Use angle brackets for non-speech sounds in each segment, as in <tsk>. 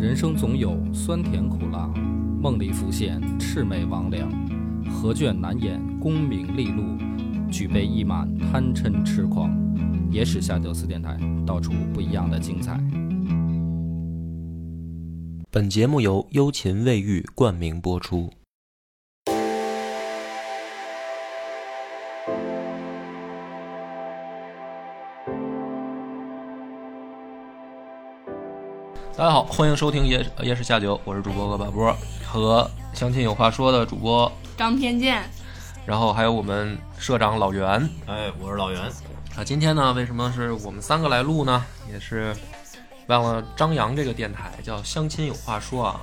人生总有酸甜苦辣，梦里浮现魑魅魍魉，何卷难掩功名利禄，举杯一满贪嗔痴狂。野史下酒四电台，道出不一样的精彩。本节目由幽琴卫浴冠名播出。大家好，欢迎收听夜夜市下酒，我是主播恶把波和相亲有话说的主播，张天健，然后还有我们社长老袁哎，我是老袁。啊。今天呢，为什么是我们三个来录呢？也是忘了张扬这个电台叫相亲有话说啊。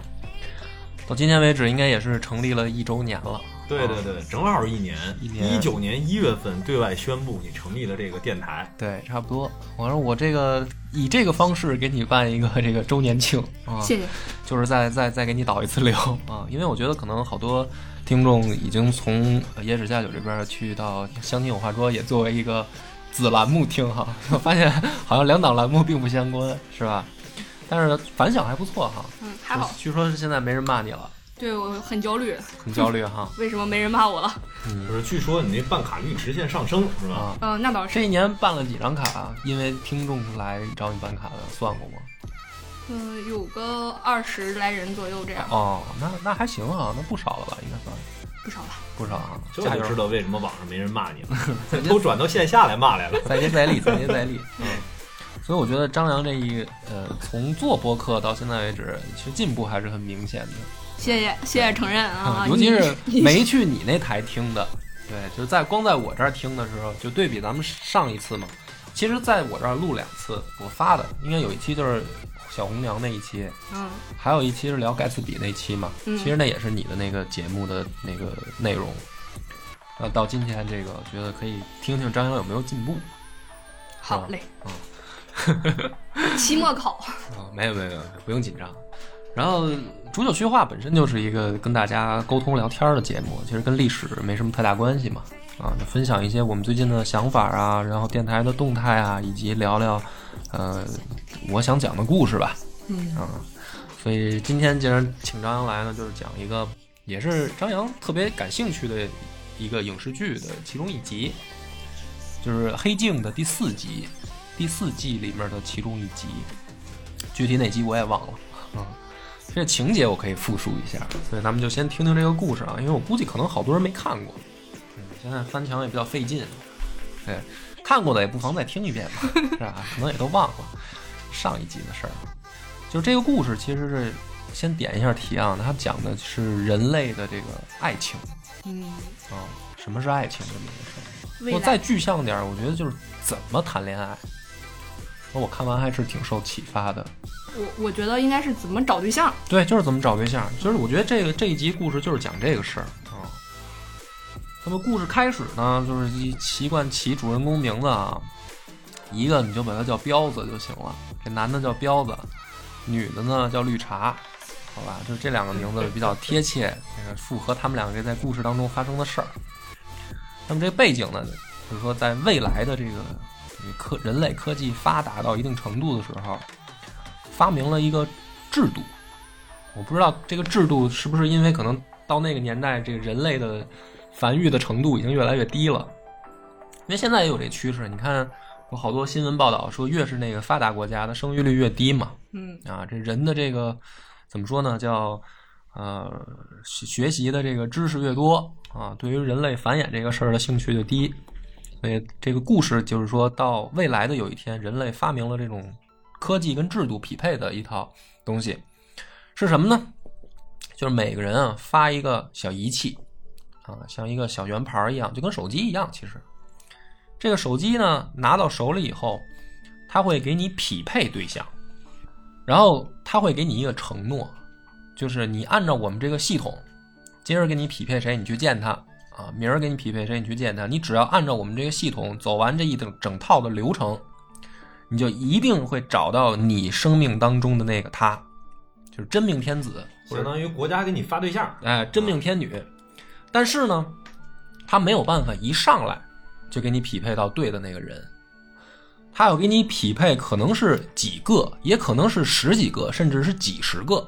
到今天为止，应该也是成立了一周年了。啊对对对，正好一年，一年一九年一月份对外宣布你成立了这个电台。对，差不多。我说我这个以这个方式给你办一个这个周年庆啊，谢谢。就是再再再给你导一次流啊，因为我觉得可能好多听众已经从呃野史下酒这边去到相亲有话说，也作为一个子栏目听哈，我 <laughs> 发现好像两档栏目并不相关，是吧？但是反响还不错哈，嗯，还好。据说是现在没人骂你了，对我很焦虑，很焦虑哈。<laughs> 为什么没人骂我了？嗯不是，据说你那办卡率直线上升，是吧？啊，嗯、那倒是。这一年办了几张卡啊？因为听众来找你办卡的，算过吗？嗯、有个二十来人左右这样，哦，那那还行啊，那不少了吧？应该算不少了。不少啊，这就知道为什么网上没人骂你了，<laughs> 都转到线下来骂来了。<laughs> 再接再厉，再接再厉。嗯，所以我觉得张扬这一呃，从做播客到现在为止，其实进步还是很明显的。谢谢谢谢承认啊，尤其是没去你那台听的，对，就是在光在我这儿听的时候，就对比咱们上一次嘛。其实在我这儿录两次，我发的应该有一期就是小红娘那一期，嗯还有一期是聊盖茨比那期嘛。嗯其实那也是你的那个节目的那个内容。呃，到今天这个，觉得可以听听张扬有没有进步。好嘞。嗯期末考，啊，<laughs> 没有没有没有，不用紧张。然后煮酒叙话本身就是一个跟大家沟通聊天的节目，其实跟历史没什么太大关系嘛。啊，就分享一些我们最近的想法啊，然后电台的动态啊，以及聊聊呃我想讲的故事吧。嗯啊，所以今天既然请张扬来呢，就是讲一个也是张扬特别感兴趣的一个影视剧的其中一集，就是《黑镜》的第四集，第四季里面的其中一集，具体哪集我也忘了。嗯，这情节我可以复述一下，所以咱们就先听听这个故事啊，因为我估计可能好多人没看过，嗯，现在翻墙也比较费劲，对，看过的也不妨再听一遍吧，是吧？可能也都忘了上一集的事儿。就这个故事其实是先点一下题啊，它讲的是人类的这个爱情嗯，啊，什么是爱情这么一个事儿。我再具象点儿，我觉得就是怎么谈恋爱。我看完还是挺受启发的。我我觉得应该是怎么找对象。对，就是怎么找对象。就是我觉得这个这一集故事就是讲这个事儿啊。那么故事开始呢，就是一习惯起主人公名字啊，一个你就把它叫彪子就行了。这男的叫彪子，女的呢叫绿茶，好吧？就是这两个名字比较贴切，符合他们两个在故事当中发生的事儿。那么这个背景呢，就是说在未来的这个科人类科技发达到一定程度的时候，发明了一个制度。我不知道这个制度是不是因为可能到那个年代，这个人类的繁育的程度已经越来越低了。因为现在也有这趋势，你看有好多新闻报道说，越是那个发达国家的生育率越低嘛。嗯啊，这人的这个怎么说呢？叫呃学学习的这个知识越多啊，对于人类繁衍这个事儿的兴趣就低。所以这个故事就是说到未来的有一天，人类发明了这种科技跟制度匹配的一套东西，是什么呢？就是每个人啊发一个小仪器啊，像一个小圆盘一样，就跟手机一样。其实这个手机呢拿到手里以后，它会给你匹配对象。然后他会给你一个承诺，就是你按照我们这个系统，今儿给你匹配谁，你去见他啊；明儿给你匹配谁，你去见他。你只要按照我们这个系统走完这一整整套的流程，你就一定会找到你生命当中的那个他，就是真命天子，相当于国家给你发对象，哎真命天女。但是呢，他没有办法一上来就给你匹配到对的那个人，他要给你匹配，可能是几个，也可能是十几个，甚至是几十个。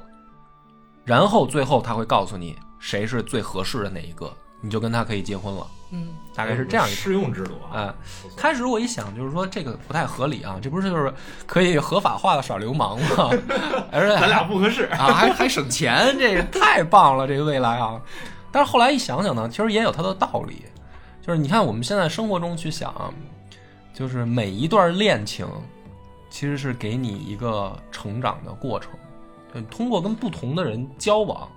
然后最后他会告诉你谁是最合适的那一个，你就跟他可以结婚了。嗯，大概是这样一个。适用制度啊。开始我一想，就是说这个不太合理啊，这不是就是可以合法化的耍流氓吗？<laughs> 而且咱俩不合适。啊，还还省钱，这个太棒了，这个未来啊！但是后来一想想呢，其实也有它的道理，就是你看我们现在生活中去想，就是每一段恋情其实是给你一个成长的过程，就通过跟不同的人交往，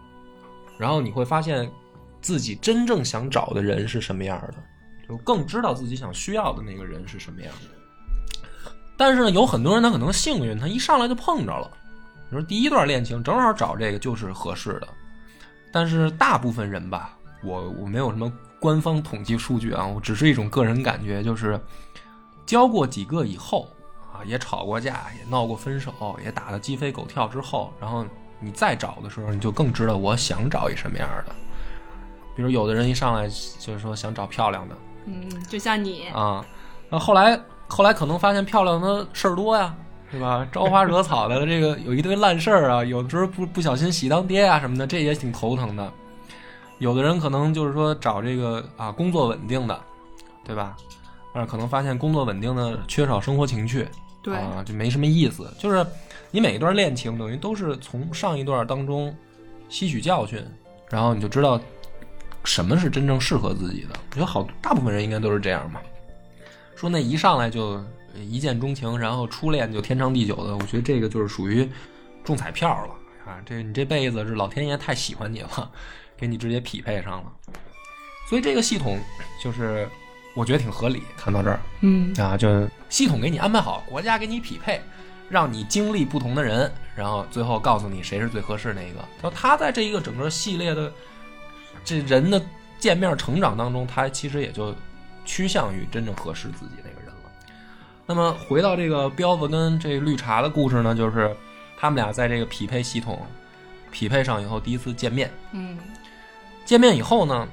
然后你会发现自己真正想找的人是什么样的，就更知道自己想需要的那个人是什么样的。但是呢，有很多人他可能幸运，他一上来就碰着了。你说第一段恋情正好找这个就是合适的，但是大部分人吧，我我没有什么官方统计数据啊，我只是一种个人感觉，就是交过几个以后啊，也吵过架，也闹过分手，也打得鸡飞狗跳之后，然后你再找的时候，你就更知道我想找一什么样的。比如有的人一上来就是说想找漂亮的嗯，就像你，啊，那后来后来可能发现漂亮的事儿多呀，对吧？招花惹草的这个有一堆烂事儿啊，<laughs> 有的时候不不小心喜当爹啊什么的，这也挺头疼的。有的人可能就是说找这个啊工作稳定的，对吧？但是，可能发现工作稳定的缺少生活情趣，对，啊，就没什么意思。就是你每一段恋情等于都是从上一段当中吸取教训，然后你就知道什么是真正适合自己的。我觉得好，大部分人应该都是这样嘛。说那一上来就一见钟情，然后初恋就天长地久的，我觉得这个就是属于中彩票了啊！这你这辈子是老天爷太喜欢你了，<laughs> 给你直接匹配上了。所以这个系统就是我觉得挺合理。看到这儿，嗯啊，就系统给你安排好，国家给你匹配，让你经历不同的人，然后最后告诉你谁是最合适那个。然后他在这一个整个系列的这人的见面成长当中，他其实也就趋向于真正合适自己那个人了。那么回到这个彪子跟这绿茶的故事呢，就是他们俩在这个匹配系统匹配上以后，第一次见面。嗯见面以后呢，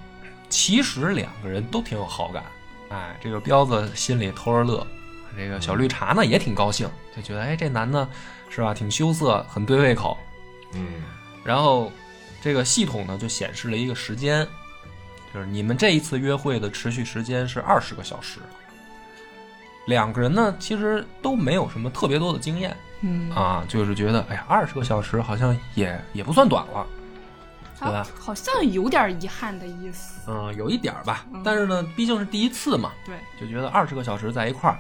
其实两个人都挺有好感，哎，这个彪子心里偷着乐，这个小绿茶呢也挺高兴，就觉得哎这男的是吧，挺羞涩，很对胃口。嗯然后这个系统呢就显示了一个时间，就是你们这一次约会的持续时间是二十个小时。两个人呢其实都没有什么特别多的经验嗯，啊，就是觉得哎呀二十个小时好像也也不算短了。对吧他好像有点遗憾的意思。嗯，有一点儿吧嗯，但是呢，毕竟是第一次嘛，对，就觉得二十个小时在一块儿，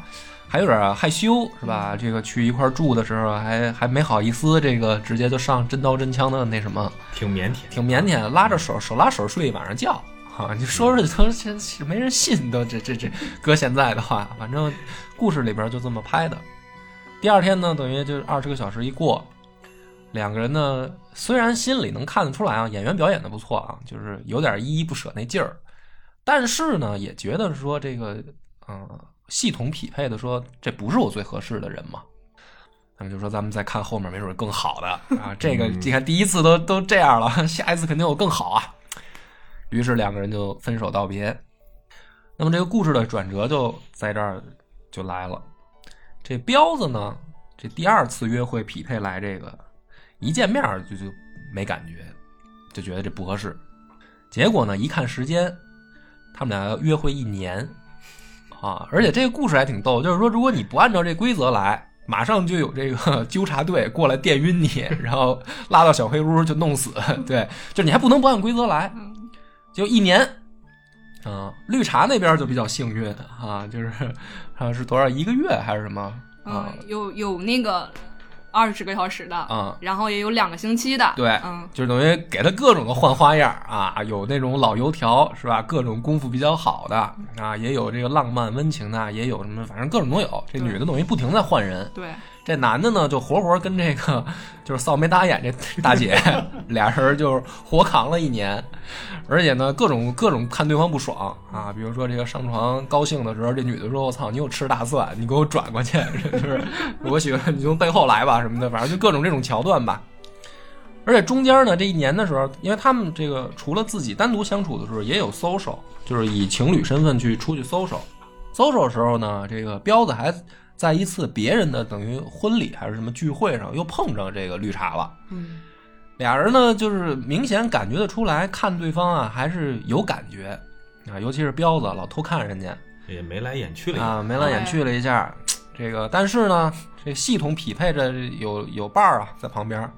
还有点害羞，是吧？这个去一块儿住的时候还还没好意思，这个直接就上真刀真枪的那什么，挺腼腆。挺腼腆，拉着手手拉手睡一晚上觉。啊，<laughs> 你说说都这这没人信，都这这这，搁现在的话，反正故事里边就这么拍的。第二天呢，等于就是二十个小时一过，两个人呢，虽然心里能看得出来啊，演员表演的不错啊，就是有点依依不舍那劲儿，但是呢，也觉得说这个，嗯、系统匹配的说这不是我最合适的人嘛。他们就说咱们再看后面，没准更好的 <laughs> 啊。这个你看第一次都都这样了，下一次肯定有更好啊。于是两个人就分手道别。那么这个故事的转折就在这儿就来了。这彪子呢，这第二次约会匹配来这个，一见面就就没感觉，就觉得这不合适。结果呢，一看时间，他们俩要约会一年啊！而且这个故事还挺逗，就是说，如果你不按照这规则来，马上就有这个 <laughs> 纠察队过来电晕你，然后拉到小黑屋就弄死。对，就你还不能不按规则来。嗯就一年，啊、绿茶那边就比较幸运啊，就是 <laughs> 啊是多少一个月还是什么啊嗯，有有那个二十个小时的，嗯？然后也有两个星期的。对嗯就是等于给他各种的换花样啊，有那种老油条是吧？各种功夫比较好的啊，也有这个浪漫温情的，也有什么，反正各种都有。这女的等于不停在换人，对，这男的呢就活活跟这个就是扫眉打眼这大姐 <laughs> 俩人就是活扛了一年，而且呢各种各种看对方不爽啊，比如说这个上床高兴的时候，这女的说：“我操，你有吃大蒜，你给我转过去，就是我喜欢你从背后来吧什么的，反正就各种这种桥段吧。”而且中间呢，这一年的时候，因为他们这个除了自己单独相处的时候，也有 social，就是以情侣身份去出去 social。social 的时候呢，这个彪子还在一次别人的等于婚礼还是什么聚会上，又碰上这个绿茶了。嗯俩人呢，就是明显感觉得出来，看对方啊还是有感觉啊，尤其是彪子老偷看人家也眉来眼去了一下啊，眉来眼去了一下。这个，但是呢，这系统匹配着有有伴儿啊在旁边，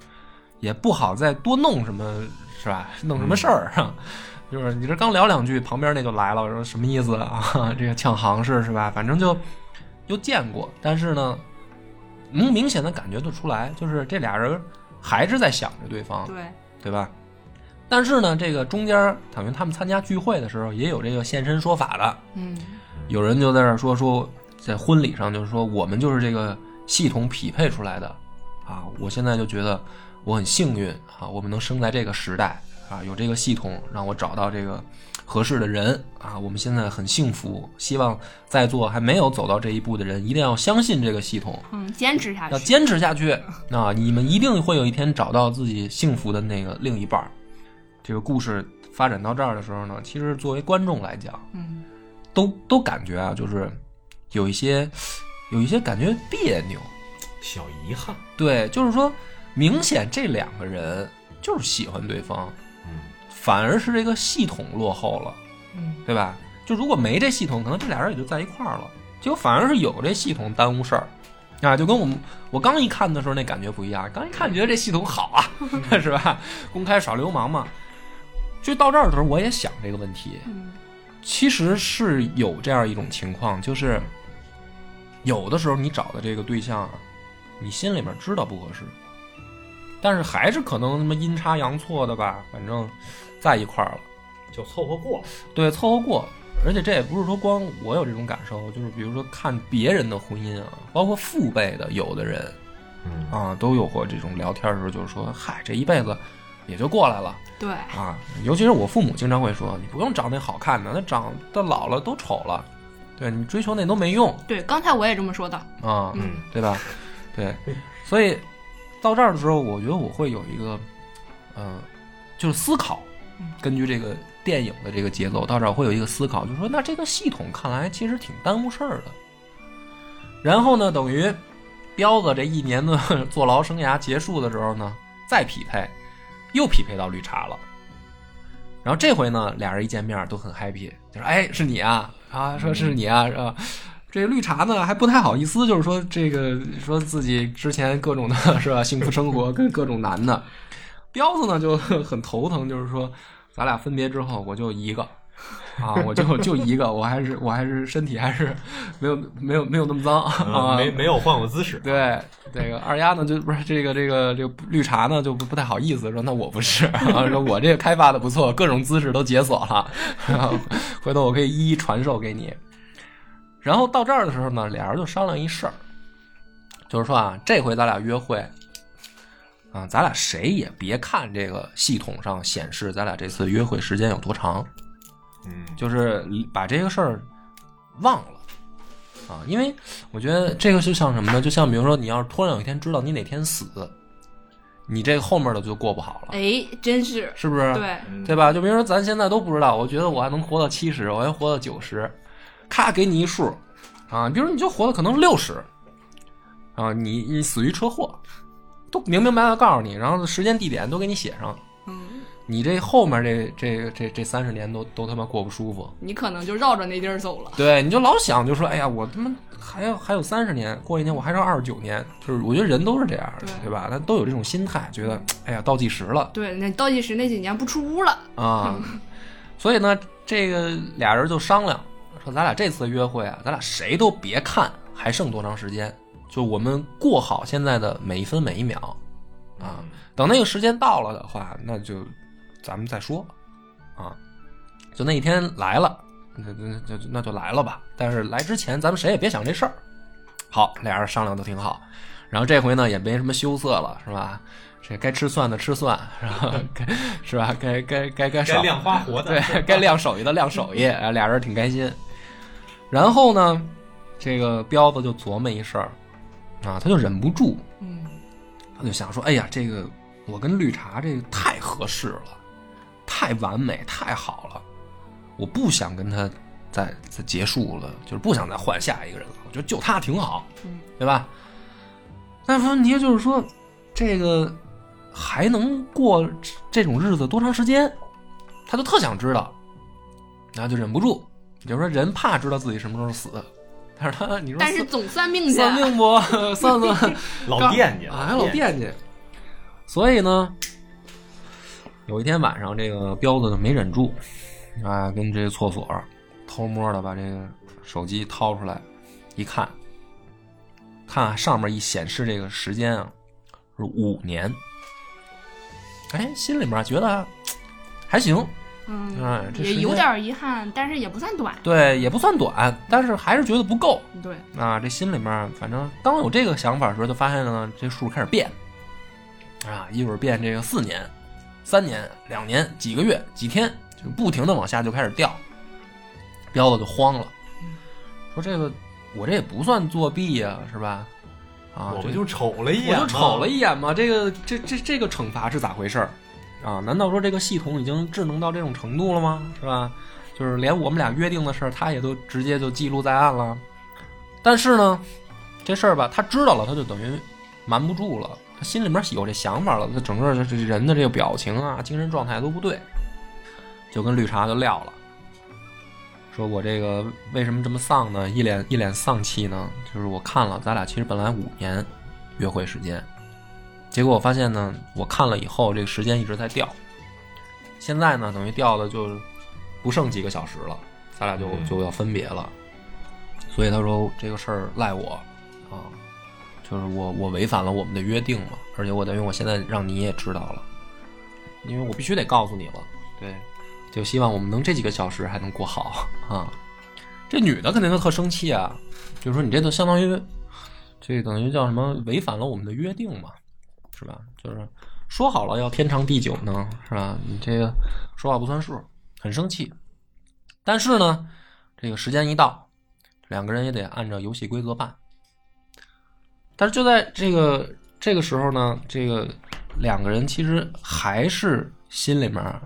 也不好再多弄什么，是吧？弄什么事儿啊？<laughs> 就是你这刚聊两句，旁边那就来了，说什么意思啊？<laughs> 这个抢行市是吧？反正就又见过，但是呢，能明显的感觉得出来，就是这俩人还是在想着对方，对，对吧？但是呢，这个中间等于他们参加聚会的时候，也有这个现身说法的，嗯有人就在这儿说说，在婚礼上就是说我们就是这个系统匹配出来的啊！我现在就觉得我很幸运啊，我们能生在这个时代啊，有这个系统让我找到这个合适的人啊，我们现在很幸福。希望在座还没有走到这一步的人，一定要相信这个系统，嗯，坚持下去。要坚持下去啊！你们一定会有一天找到自己幸福的那个另一半儿。这个故事发展到这儿的时候呢，其实作为观众来讲，嗯都都感觉啊，就是有一些有一些感觉别扭。小遗憾。对，就是说，明显这两个人就是喜欢对方，嗯，反而是这个系统落后了，嗯对吧？就如果没这系统，可能这俩人也就在一块儿了。结果反而是有这系统耽误事儿，啊，就跟我们我刚一看的时候那感觉不一样。刚一看觉得这系统好啊，<laughs> 是吧？公开耍流氓嘛。就到这儿的时候，我也想这个问题。嗯其实是有这样一种情况，就是有的时候你找的这个对象啊，你心里面知道不合适，但是还是可能什么阴差阳错的吧，反正在一块儿了，就凑合过。对，凑合过。而且这也不是说光我有这种感受，就是比如说看别人的婚姻啊，包括父辈的有的人嗯啊，都有过这种聊天的时候，就是说，嗨，这一辈子也就过来了。对，啊，尤其是我父母经常会说，你不用找那好看的，那长得老了都丑了，对你追求那都没用对，刚才我也这么说的。啊，嗯对吧？对，所以到这儿的时候，我觉得我会有一个，嗯、就是思考嗯，根据这个电影的这个节奏，到这儿会有一个思考，就是说，那这个系统看来其实挺耽误事儿的。然后呢，等于彪子这一年的坐牢生涯结束的时候呢，再匹配，又匹配到绿茶了。然后这回呢，俩人一见面都很 happy，就说：“哎，是你啊啊，说是你啊，是吧？”这个绿茶呢还不太好意思，就是说这个说自己之前各种的是吧，幸福生活跟各种男的。彪子呢就很头疼，就是说咱俩分别之后，我就一个。啊，<laughs> 我就就一个，我还是我还是身体还是 <laughs> 没有没有没有那么脏。啊，嗯没没有换过姿势。对，这个二丫呢，就不是这个这个这个绿茶呢，就不不太好意思说，那我不是，<laughs> 啊、说我这个开发的不错，各种姿势都解锁了，然后回头我可以一一传授给你。然后到这儿的时候呢，俩人就商量一事儿，就是说啊，这回咱俩约会啊，咱俩谁也别看这个系统上显示咱俩这次约会时间有多长，嗯，就是把这个事儿忘了啊，因为我觉得这个就像什么呢？就像比如说，你要是突然有一天知道你哪天死，你这个后面的就过不好了，哎，真是是不是？对，嗯对吧？就比如说咱现在都不知道，我觉得我还能活到七十，我还活到九十，咔给你一数啊，比如你就活了可能六十啊，你你死于车祸，都明明白白告诉你，然后时间地点都给你写上，嗯，你这后面这这这这三十年都都他妈过不舒服。你可能就绕着那地儿走了。对，你就老想就说，哎呀，我他妈还有还有三十年，过一年我还剩二十九年，就是我觉得人都是这样的，对对吧？他都有这种心态，觉得哎呀倒计时了对，那倒计时那几年不出屋了。啊。所以呢，这个俩人就商量说，咱俩这次约会啊，咱俩谁都别看还剩多长时间，就我们过好现在的每一分每一秒啊。等那个时间到了的话，那就咱们再说啊。就那一天来了，那那那就那就来了吧。但是来之前，咱们谁也别想这事儿。好，俩人商量的挺好。然后这回呢，也没什么羞涩了，是吧？这该吃蒜的吃蒜，<laughs> 是吧？<laughs> 该是吧？该该该该该少亮花活的，对，<laughs> 该亮手艺的亮手艺，啊俩人挺开心。然后呢，这个彪子就琢磨一事儿，啊，他就忍不住，嗯，他就想说，哎呀，这个我跟绿茶这个太合适了，太完美，太好了，我不想跟他再再结束了，就是不想再换下一个人了。我觉得就他挺好，嗯对吧？但是问题就是说，这个还能过这种日子多长时间？他就特想知道，然后就忍不住。就是说，人怕知道自己什么时候死，但是他你说但是总算命去，算命不 <laughs> 算算 <laughs> 老惦记，啊，还老惦记。所以呢，有一天晚上，这个彪子呢没忍住，啊，跟这个厕所偷摸的把这个手机掏出来，一看，看上面一显示这个时间啊，是五年。哎，心里面觉得还行，哎嗯，这也有点遗憾，但是也不算短。对，也不算短，但是还是觉得不够。对，啊，这心里面反正刚有这个想法的时候，就发现呢，这数开始变，啊，一会儿变这个四年、三年、两年、几个月、几天，就不停的往下就开始掉，彪子就慌了，说这个我这也不算作弊呀、是吧？啊，我就瞅了一眼吗？我就瞅了一眼嘛，这个这这这个惩罚是咋回事儿啊？难道说这个系统已经智能到这种程度了吗？是吧？就是连我们俩约定的事儿，他也都直接就记录在案了。但是呢，这事儿吧，他知道了，他就等于瞒不住了，他心里面有这想法了，他整个这人的这个表情啊、精神状态都不对，就跟绿茶就撂了。说我这个为什么这么丧呢？一脸一脸丧气呢？就是我看了，咱俩其实本来五年约会时间，结果我发现呢，我看了以后，这个时间一直在掉。现在呢，等于掉的就不剩几个小时了，咱俩就嗯就要分别了。所以他说这个事儿赖我啊，就是我我违反了我们的约定嘛，而且我等于我现在让你也知道了，因为我必须得告诉你了，对，就希望我们能这几个小时还能过好 <laughs> 啊。这女的肯定就特生气啊，就是说你这都相当于这等于叫什么违反了我们的约定嘛，是吧？就是说好了要天长地久呢，是吧？你这个说话不算数，很生气。但是呢，这个时间一到，两个人也得按照游戏规则办。但是就在这个这个时候呢，这个两个人其实还是心里面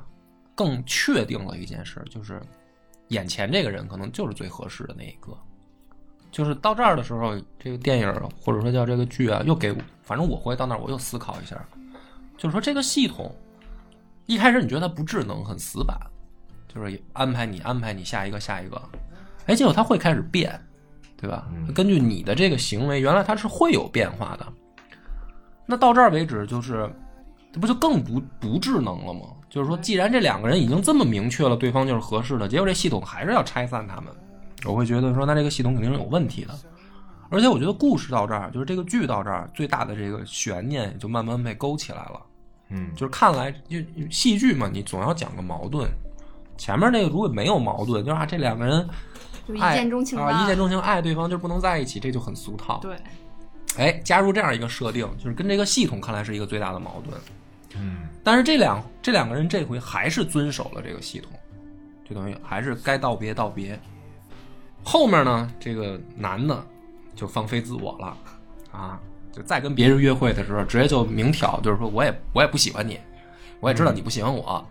更确定了一件事，就是眼前这个人可能就是最合适的那一个。就是到这儿的时候，这个电影或者说叫这个剧啊，又给我反正我回到那儿我又思考一下，就是说这个系统一开始你觉得它不智能、很死板，就是安排你安排你下一个下一个，哎，结果它会开始变，对吧？嗯根据你的这个行为，原来它是会有变化的。那到这儿为止，就是这不就更不不智能了吗？就是说，既然这两个人已经这么明确了对方就是合适的，结果这系统还是要拆散他们，我会觉得说，那这个系统肯定是有问题的。而且我觉得故事到这儿，就是这个剧到这儿，最大的这个悬念也就慢慢被勾起来了。嗯，就是看来就戏剧嘛，你总要讲个矛盾。前面那个如果没有矛盾，就是啊这两个人就一见钟情啊，一见钟情爱对方就是不能在一起，这就很俗套。对，哎，加入这样一个设定，就是跟这个系统看来是一个最大的矛盾。嗯，但是这两这两个人这回还是遵守了这个系统，就等于还是该道别道别。后面呢，这个男的就放飞自我了啊，就再跟别人约会的时候，直接就明挑，就是说我也我也不喜欢你，我也知道你不喜欢我，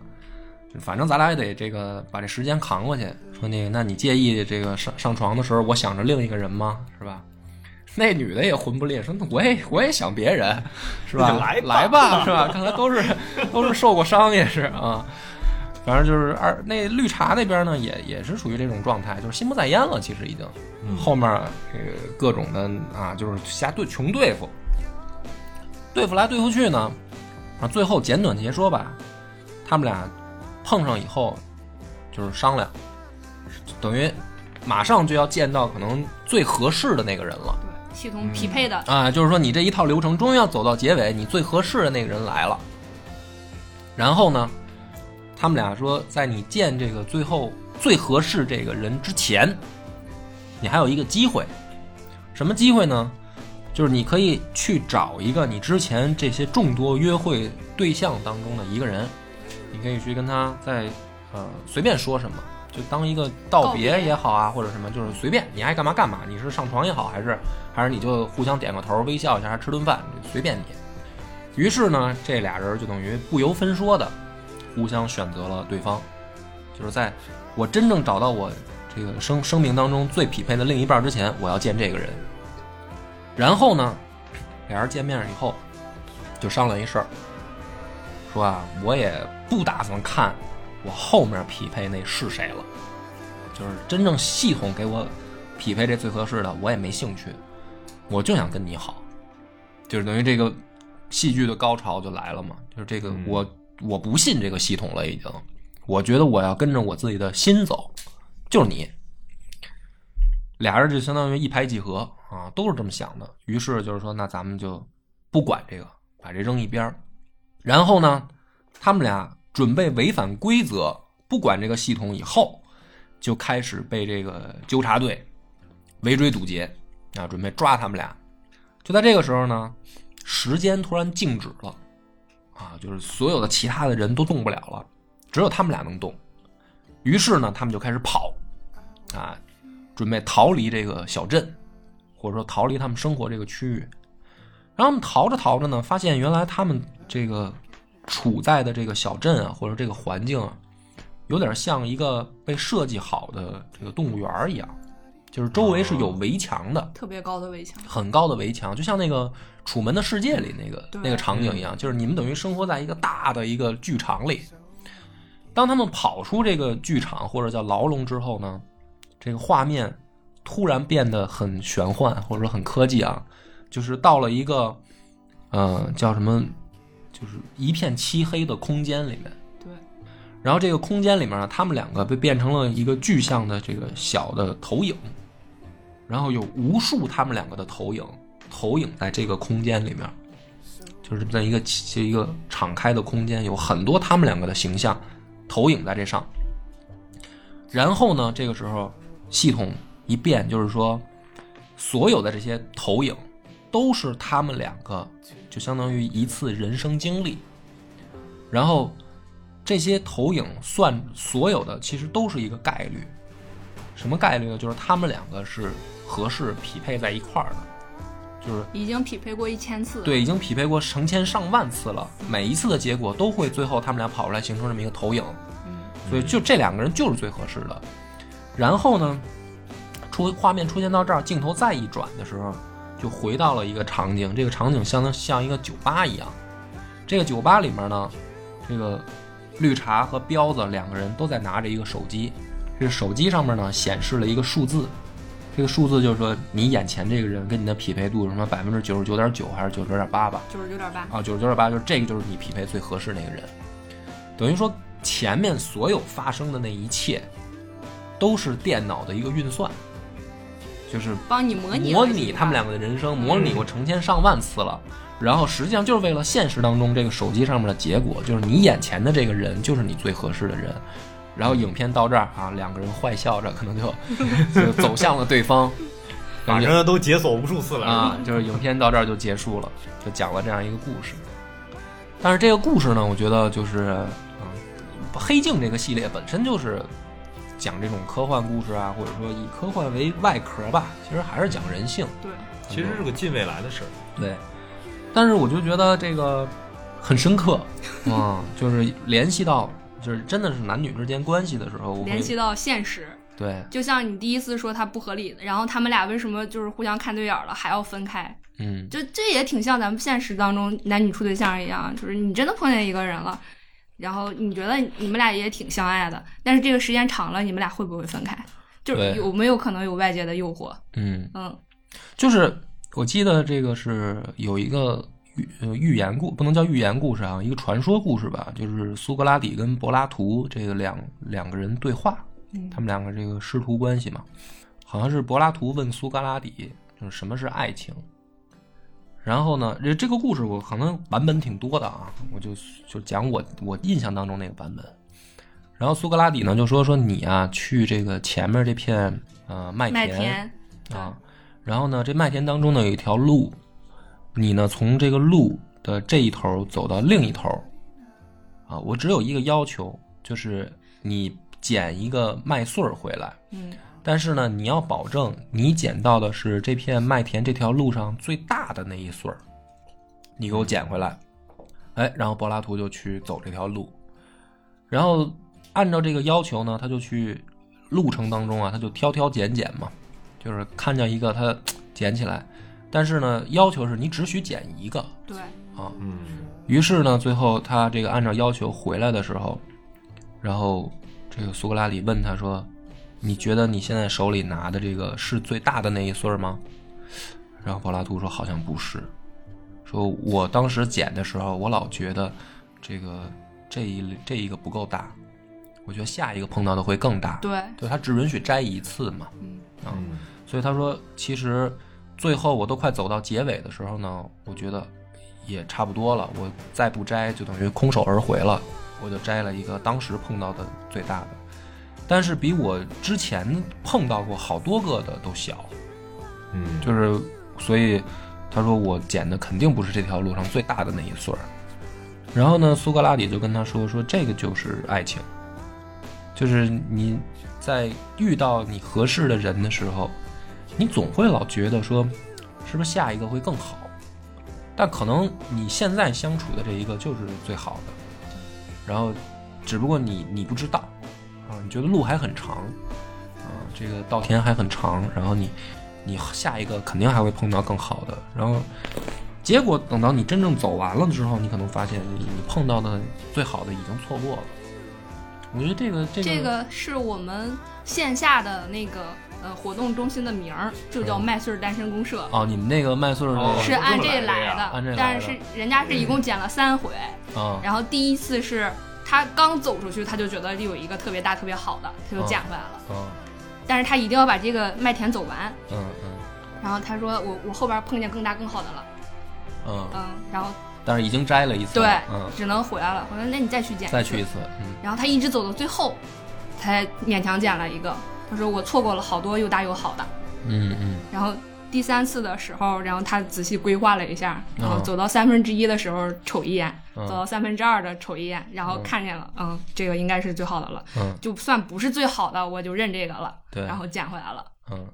就反正咱俩也得这个把这时间扛过去。说那个，那你介意这个上上床的时候，我想着另一个人吗？是吧？那女的也魂不吝，说那我也我也想别人，是吧？来吧来吧，是吧？看来都是都是受过伤，也是啊。反正就是二那绿茶那边呢，也也是属于这种状态，就是心不在焉了。其实已经，嗯后面这个各种的啊，就是瞎对穷对付，对付来对付去呢，啊，最后简短截说吧，他们俩碰上以后就是商量，等于马上就要见到可能最合适的那个人了。对，系统匹配的，啊，就是说你这一套流程终于要走到结尾，你最合适的那个人来了。然后呢，他们俩说，在你见这个最后最合适这个人之前，你还有一个机会。什么机会呢？就是你可以去找一个你之前这些众多约会对象当中的一个人，你可以去跟他在呃随便说什么，就当一个道别也好啊，或者什么，就是随便你爱干嘛干嘛。你是上床也好，还是还是你就互相点个头，微笑一下，还吃顿饭，随便你。于是呢，这俩人就等于不由分说的互相选择了对方，就是在我真正找到我这个生生命当中最匹配的另一半之前，我要见这个人。然后呢，俩人见面以后，就商量一事儿，说啊，我也不打算看我后面匹配那是谁了，就是真正系统给我匹配这最合适的，我也没兴趣，我就想跟你好，就是等于这个戏剧的高潮就来了嘛，就是这个嗯。我我不信这个系统了，已经，我觉得我要跟着我自己的心走，就是你。俩人就相当于一拍即合啊，都是这么想的。于是就是说，那咱们就不管这个，把这扔一边。然后呢，他们俩准备违反规则，不管这个系统以后，就开始被这个纠察队围追堵截啊，准备抓他们俩。就在这个时候呢，时间突然静止了啊，就是所有的其他的人都动不了了，只有他们俩能动。于是呢，他们就开始跑啊，准备逃离这个小镇，或者说逃离他们生活这个区域。然后他们逃着逃着呢，发现原来他们这个处在的这个小镇啊，或者这个环境啊，有点像一个被设计好的这个动物园一样，就是周围是有围墙的，特别高的围墙，很高的围墙，就像那个《楚门的世界》里那个那个场景一样，就是你们等于生活在一个大的一个剧场里。当他们跑出这个剧场或者叫牢笼之后呢，这个画面突然变得很玄幻，或者说很科技啊，就是到了一个呃叫什么，就是一片漆黑的空间里面。对，然后这个空间里面呢，他们两个被变成了一个具象的这个小的投影，然后有无数他们两个的投影投影在这个空间里面，就是在一个就一个敞开的空间，有很多他们两个的形象投影在这上。然后呢，这个时候系统一变，就是说所有的这些投影都是他们两个，就相当于一次人生经历。然后这些投影算所有的，其实都是一个概率。什么概率呢？就是他们两个是合适匹配在一块儿的，就是已经匹配过一千次。，对，已经匹配过成千上万次了，每一次的结果都会最后他们俩跑出来形成这么一个投影，嗯，所以就这两个人就是最合适的。然后呢，出画面出现到这儿，镜头再一转的时候，就回到了一个场景，这个场景相当像一个酒吧一样。这个酒吧里面呢，这个绿茶和彪子两个人都在拿着一个手机，这手机上面呢显示了一个数字，这个数字就是说你眼前这个人跟你的匹配度是什么百分之九十九点九还是九十九点八吧？九十九点八。啊，九十九点八，就是这个就是你匹配最合适那个人，等于说前面所有发生的那一切，都是电脑的一个运算，就是帮你模拟模拟他们两个的人生，模拟过成千上万次了。然后实际上就是为了现实当中这个手机上面的结果，就是你眼前的这个人就是你最合适的人。然后影片到这儿啊，两个人坏笑着，可能就就走向了对方。反正都解锁无数次了，啊，就是影片到这儿就结束了，就讲了这样一个故事。但是这个故事呢，我觉得就是，嗯，黑镜这个系列本身就是讲这种科幻故事啊，或者说以科幻为外壳吧，其实还是讲人性。对，其实是个近未来的事儿。对，但是我就觉得这个很深刻，嗯，就是联系到，就是真的是男女之间关系的时候，我联系到现实，对，就像你第一次说他不合理，然后他们俩为什么就是互相看对眼儿了还要分开？嗯，就这也挺像咱们现实当中男女处对象一样，就是你真的碰见一个人了，然后你觉得你们俩也挺相爱的，但是这个时间长了，你们俩会不会分开？就是有没有可能有外界的诱惑？嗯，嗯，就是我记得这个是有一个寓呃寓言故，不能叫寓言故事啊，一个传说故事吧，就是苏格拉底跟柏拉图这个两两个人对话，嗯他们两个这个师徒关系嘛，好像是柏拉图问苏格拉底，就是什么是爱情。然后呢，这这个故事我可能版本挺多的啊，我就就讲我我印象当中那个版本。然后苏格拉底呢就说说你啊，去这个前面这片呃麦田，啊，然后呢，这麦田当中呢有一条路，你呢从这个路的这一头走到另一头，啊，我只有一个要求，就是你捡一个麦穗儿回来，嗯。但是呢，你要保证你捡到的是这片麦田这条路上最大的那一穗儿，你给我捡回来。哎，然后柏拉图就去走这条路，然后按照这个要求呢，他就去路程当中啊，他就挑挑拣拣嘛，就是看见一个他 <tsk> 捡起来，但是呢，要求是你只许捡一个。对，啊。嗯。于是呢，最后他这个按照要求回来的时候，然后这个苏格拉底问他说：“你觉得你现在手里拿的这个是最大的那一穗儿吗？”然后柏拉图说：“好像不是，说我当时捡的时候，我老觉得这个这一这一个不够大，我觉得下一个碰到的会更大。对，对他只允许摘一次嘛，嗯。啊，嗯所以他说，其实最后我都快走到结尾的时候呢，我觉得也差不多了，我再不摘就等于空手而回了，我就摘了一个当时碰到的最大的，但是比我之前碰到过好多个的都小，嗯，就是所以他说我捡的肯定不是这条路上最大的那一穗儿。然后呢，苏格拉底就跟他说说这个就是爱情，就是你在遇到你合适的人的时候，你总会老觉得说，是不是下一个会更好？但可能你现在相处的这一个就是最好的，然后只不过你你不知道啊，你觉得路还很长啊，这个稻田还很长，然后你你下一个肯定还会碰到更好的，然后结果等到你真正走完了之后，你可能发现你碰到的最好的已经错过了。我觉得这个这个这个是我们线下的那个呃活动中心的名儿，就叫嗯麦穗儿单身公社。哦，你们那个麦穗儿哦是按这来的来呀按这来的但是人家是一共捡了三回，啊然后第一次是他刚走出去，他就觉得有一个特别大、特别好的，他就哦捡回来了。啊但是他一定要把这个麦田走完。嗯嗯然后他说我我后边碰见更大更好的了，嗯，嗯，然后但是已经摘了一次，对，嗯，只能回来了。我说那你再去捡，再去一。次，嗯然后他一直走到最后，才勉强捡了一个。他说我错过了好多又大又好的。嗯嗯然后第三次的时候，然后他仔细规划了一下，然后嗯走到三分之一的时候瞅一眼，嗯走到三分之二的瞅一眼，然后嗯看见了，嗯，这个应该是最好的了。嗯就算不是最好的，我就认这个了。对然后捡回来了。嗯。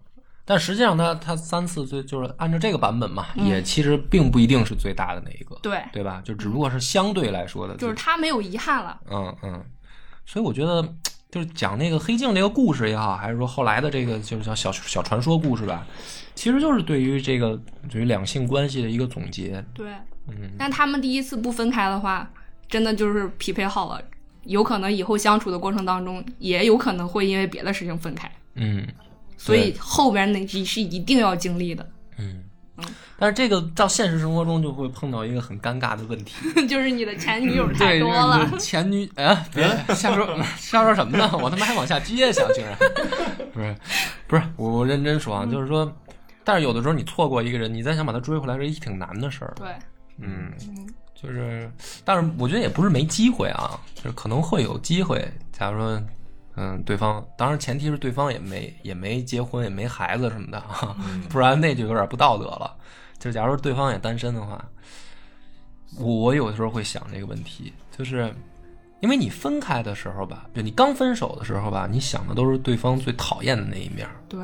但实际上他，他三次最就是按照这个版本嘛，嗯也其实并不一定是最大的那一个，对，对吧？就只不过是相对来说的，就是他没有遗憾了。嗯嗯，所以我觉得就是讲那个黑镜这个故事也好，还是说后来的这个就是叫小小传说故事吧，其实就是对于这个对于两性关系的一个总结。对，嗯但他们第一次不分开的话，真的就是匹配好了，有可能以后相处的过程当中，也有可能会因为别的事情分开。嗯所以后边那集是一定要经历的，嗯嗯。但是这个到现实生活中就会碰到一个很尴尬的问题，<laughs> 就是你的前女友太多了。就是前女哎，别瞎说瞎说什么呢？我他妈还往下接想，竟 <laughs> 然不是不是，我我认真说啊，就是说，但是有的时候你错过一个人，你再想把他追回来是一挺难的事儿。对，嗯，就是，但是我觉得也不是没机会啊，就是可能会有机会。假如说，嗯，对方，当然前提是对方也没也没结婚，也没孩子什么的啊，<laughs> 不然那就有点不道德了。就是假如说对方也单身的话，我我有的时候会想这个问题，就是因为你分开的时候吧，就你刚分手的时候吧，你想的都是对方最讨厌的那一面儿，对，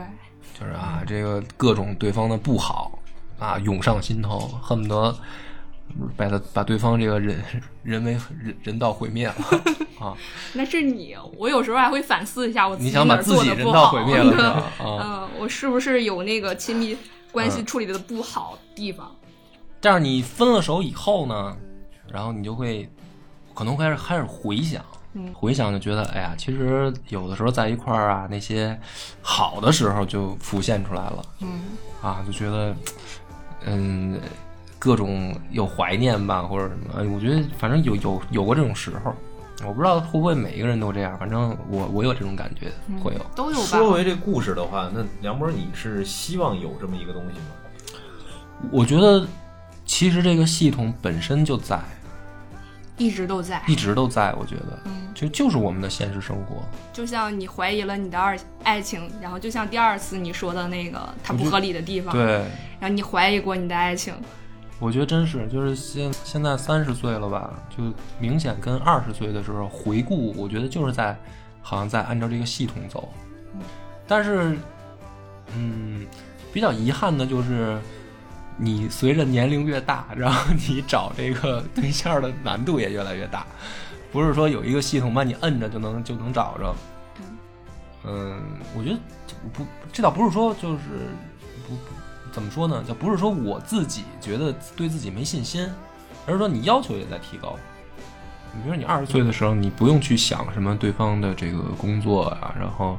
就是啊，这个各种对方的不好啊涌上心头，恨不得把他把对方这个人 <laughs> 人为人人道毁灭了 <laughs> 啊！那是你。我有时候还会反思一下，我自己你想把哪儿做自己人的不好道毁灭了？<laughs> 啊，嗯，我是不是有那个亲密关系处理的不好地方？但是你分了手以后呢，然后你就会可能会开始开始回想，嗯回想就觉得，哎呀，其实有的时候在一块儿啊，那些好的时候就浮现出来了。嗯，啊，就觉得，嗯，各种有怀念吧，或者什么，哎我觉得反正有有有过这种时候，我不知道会不会每一个人都这样，反正我我有这种感觉，会有。都有吧说。回这故事的话，那梁博，你是希望有这么一个东西吗？我觉得其实这个系统本身就在，一直都在。一直都在，我觉得嗯，就就是我们的现实生活。就像你怀疑了你的二爱情，然后就像第二次你说的那个它不合理的地方，对，然后你怀疑过你的爱情，我觉得真是，就是现现在三十岁了吧，就明显跟二十岁的时候回顾，我觉得就是在好像在按照这个系统走。但是，嗯，比较遗憾的就是，你随着年龄越大，然后你找这个对象的难度也越来越大，不是说有一个系统把你摁着就能就能找着。嗯，我觉得不，这倒不是说就是怎么说呢，就不是说我自己觉得对自己没信心，而是说你要求也在提高。你比如说你二十岁的时候，你不用去想什么对方的这个工作啊，然后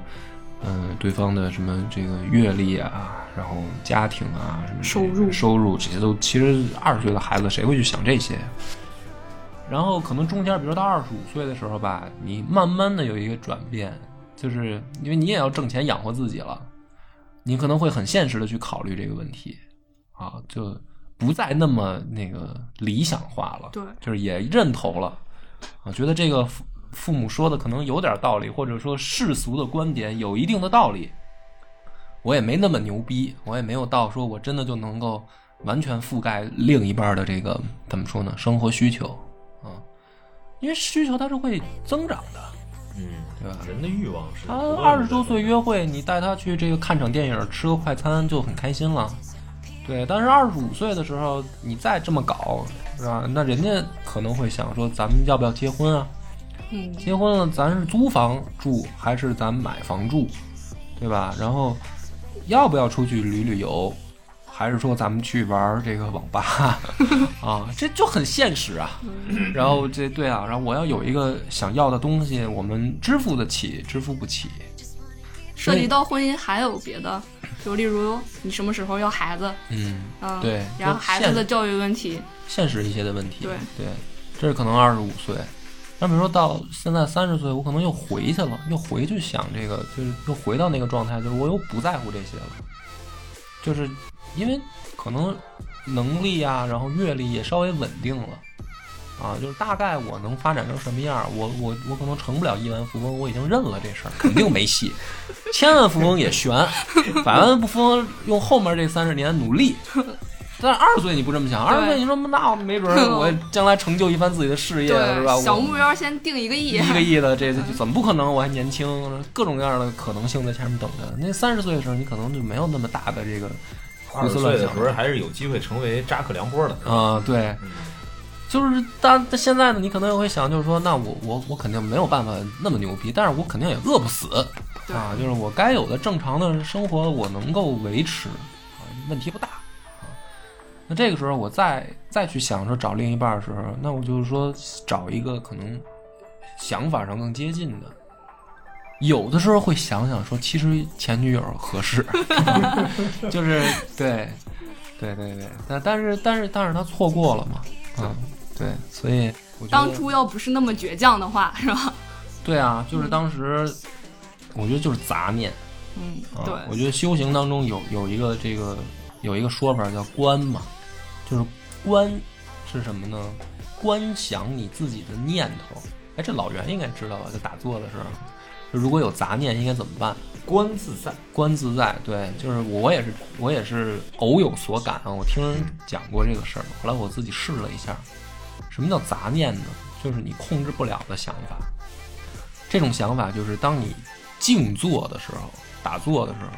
嗯、对方的什么这个阅历啊，然后家庭啊，什么收入收入这些都，其实二十岁的孩子谁会去想这些？然后可能中间，比如说到二十五岁的时候吧，你慢慢的有一个转变，就是因为你也要挣钱养活自己了，你可能会很现实的去考虑这个问题，啊，就不再那么那个理想化了，对就是也认同了，啊，觉得这个父父母说的可能有点道理，或者说世俗的观点有一定的道理，我也没那么牛逼，我也没有到说我真的就能够完全覆盖另一半的这个怎么说呢，生活需求啊，因为需求它是会增长的。嗯，对吧人的欲望是他二十多岁约会，你带他去这个看场电影，吃个快餐就很开心了。对，但是二十五岁的时候，你再这么搞，是吧？那人家可能会想说，咱们要不要结婚啊？嗯，结婚了，咱是租房住还是咱买房住，对吧？然后要不要出去旅旅游，还是说咱们去玩这个网吧啊？这就很现实啊。<clears throat> 然后这对啊，然后我要有一个想要的东西，我们支付得起，支付不起。涉及到婚姻还有别的，就例如你什么时候要孩子，嗯，嗯，对然后孩子的教育问题，现实一些的问题。对对，这是可能二十五岁。那比如说到现在三十岁，我可能又回去了，又回去想这个，就是又回到那个状态，就是我又不在乎这些了，就是因为可能能力啊，然后阅历也稍微稳定了。啊，就是大概我能发展成什么样儿，我我我可能成不了亿万富翁，我已经认了这事儿，<laughs> 肯定没戏。千万富翁也悬，百万富翁用后面这三十年努力。但是二十岁你不这么想，二十岁你说那没准儿我将来成就一番自己的事业，是吧？小目标先定一个亿，一个亿的，这这怎么不可能？我还年轻，各种各样的可能性在前面等着。那三十岁的时候，你可能就没有那么大的这个胡二十思乱想岁的时候还是有机会成为扎克梁波的。啊、对，嗯就是但但现在呢，你可能也会想，就是说，那我我我肯定没有办法那么牛逼，但是我肯定也饿不死啊，就是我该有的正常的生活我能够维持啊，问题不大啊。那这个时候我再再去想说找另一半的时候，那我就是说找一个可能想法上更接近的。有的时候会想想说，其实前女友合适，<laughs> 就是对，对对对，但但是但是但是他错过了嘛，嗯，对，所以当初要不是那么倔强的话，<laughs> 是吧？对啊，就是当时我觉得就是杂念。嗯，啊，对，我觉得修行当中有有一个这个有一个说法叫观嘛，就是观是什么呢？观想你自己的念头。哎，这老袁应该知道吧？在打坐的时候，就如果有杂念应该怎么办？观自在，观自在，对，就是我也是，我也是偶有所感啊。我听人讲过这个事儿，后来我自己试了一下。什么叫杂念呢？就是你控制不了的想法。这种想法就是当你静坐的时候、打坐的时候，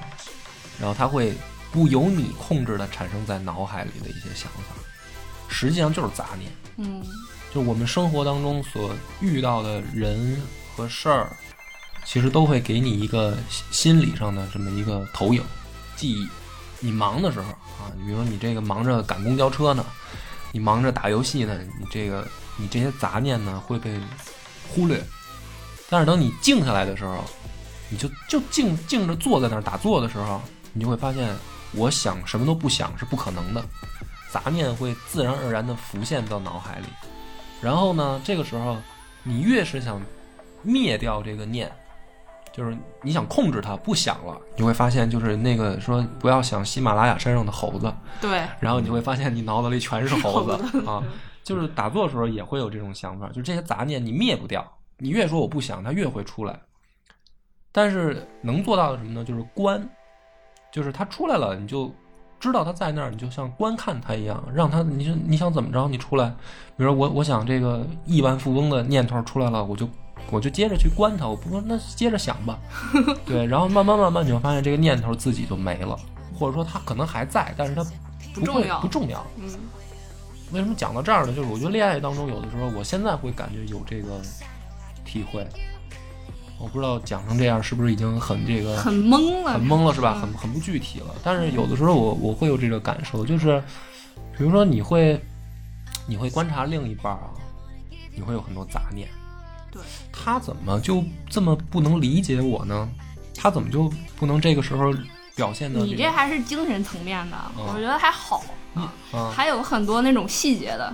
然后它会不由你控制的产生在脑海里的一些想法，实际上就是杂念。嗯，就我们生活当中所遇到的人和事儿，其实都会给你一个心理上的这么一个投影、记忆。你忙的时候啊，你比如说你这个忙着赶公交车呢，你忙着打游戏呢，你这个你这些杂念呢会被忽略。但是等你静下来的时候，你就就静静着坐在那儿打坐的时候，你就会发现，我想什么都不想是不可能的，杂念会自然而然地浮现到脑海里。然后呢，这个时候你越是想灭掉这个念，就是你想控制它不想了，你会发现就是那个说不要想喜马拉雅山上的猴子，对，然后你就会发现你脑子里全是猴子啊。就是打坐的时候也会有这种想法，就这些杂念你灭不掉，你越说我不想，它越会出来。但是能做到的什么呢？就是观，就是它出来了，你就知道它在那儿，你就像观看它一样，让它，你就你想怎么着，你出来。比如说我我想这个亿万富翁的念头出来了，我就我就接着去关它，我不说那接着想吧，<laughs> 对，然后慢慢慢慢你会发现这个念头自己就没了，或者说它可能还在，但是它不重要不重要。嗯，为什么讲到这儿呢？就是我觉得恋爱当中有的时候，我现在会感觉有这个体会，我不知道讲成这样是不是已经很这个很懵了，很懵了是吧？嗯很很不具体了。但是有的时候我我会有这个感受，就是比如说你会你会观察另一半啊，你会有很多杂念。对，他怎么就这么不能理解我呢？他怎么就不能这个时候表现的你这还是精神层面的，我觉得还好。啊。还有很多那种细节的，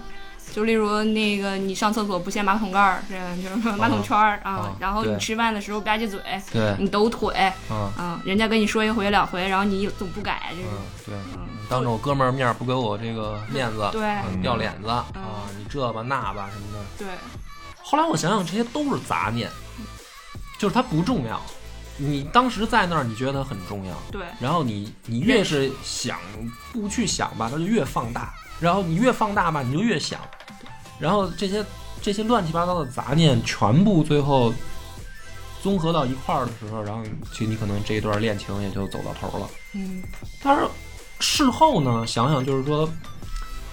就例如那个你上厕所不掀马桶盖儿，这样就是说马桶圈儿啊啊，然后你吃饭的时候吧唧嘴，对。你抖腿，啊。嗯，人家跟你说一回两回，然后你总不改，这嗯种，对，嗯，当着我哥们儿面不给我这个面子，对。嗯掉脸子啊嗯，你这吧那吧什么的。对，后来我想想，这些都是杂念，就是它不重要。你当时在那儿，你觉得它很重要，对，然后你你越是想不去想吧，它就越放大，然后你越放大吧，你就越想，然后这些这些乱七八糟的杂念全部最后综合到一块儿的时候，然后其实你可能这一段恋情也就走到头了。嗯，但是事后呢，想想就是说，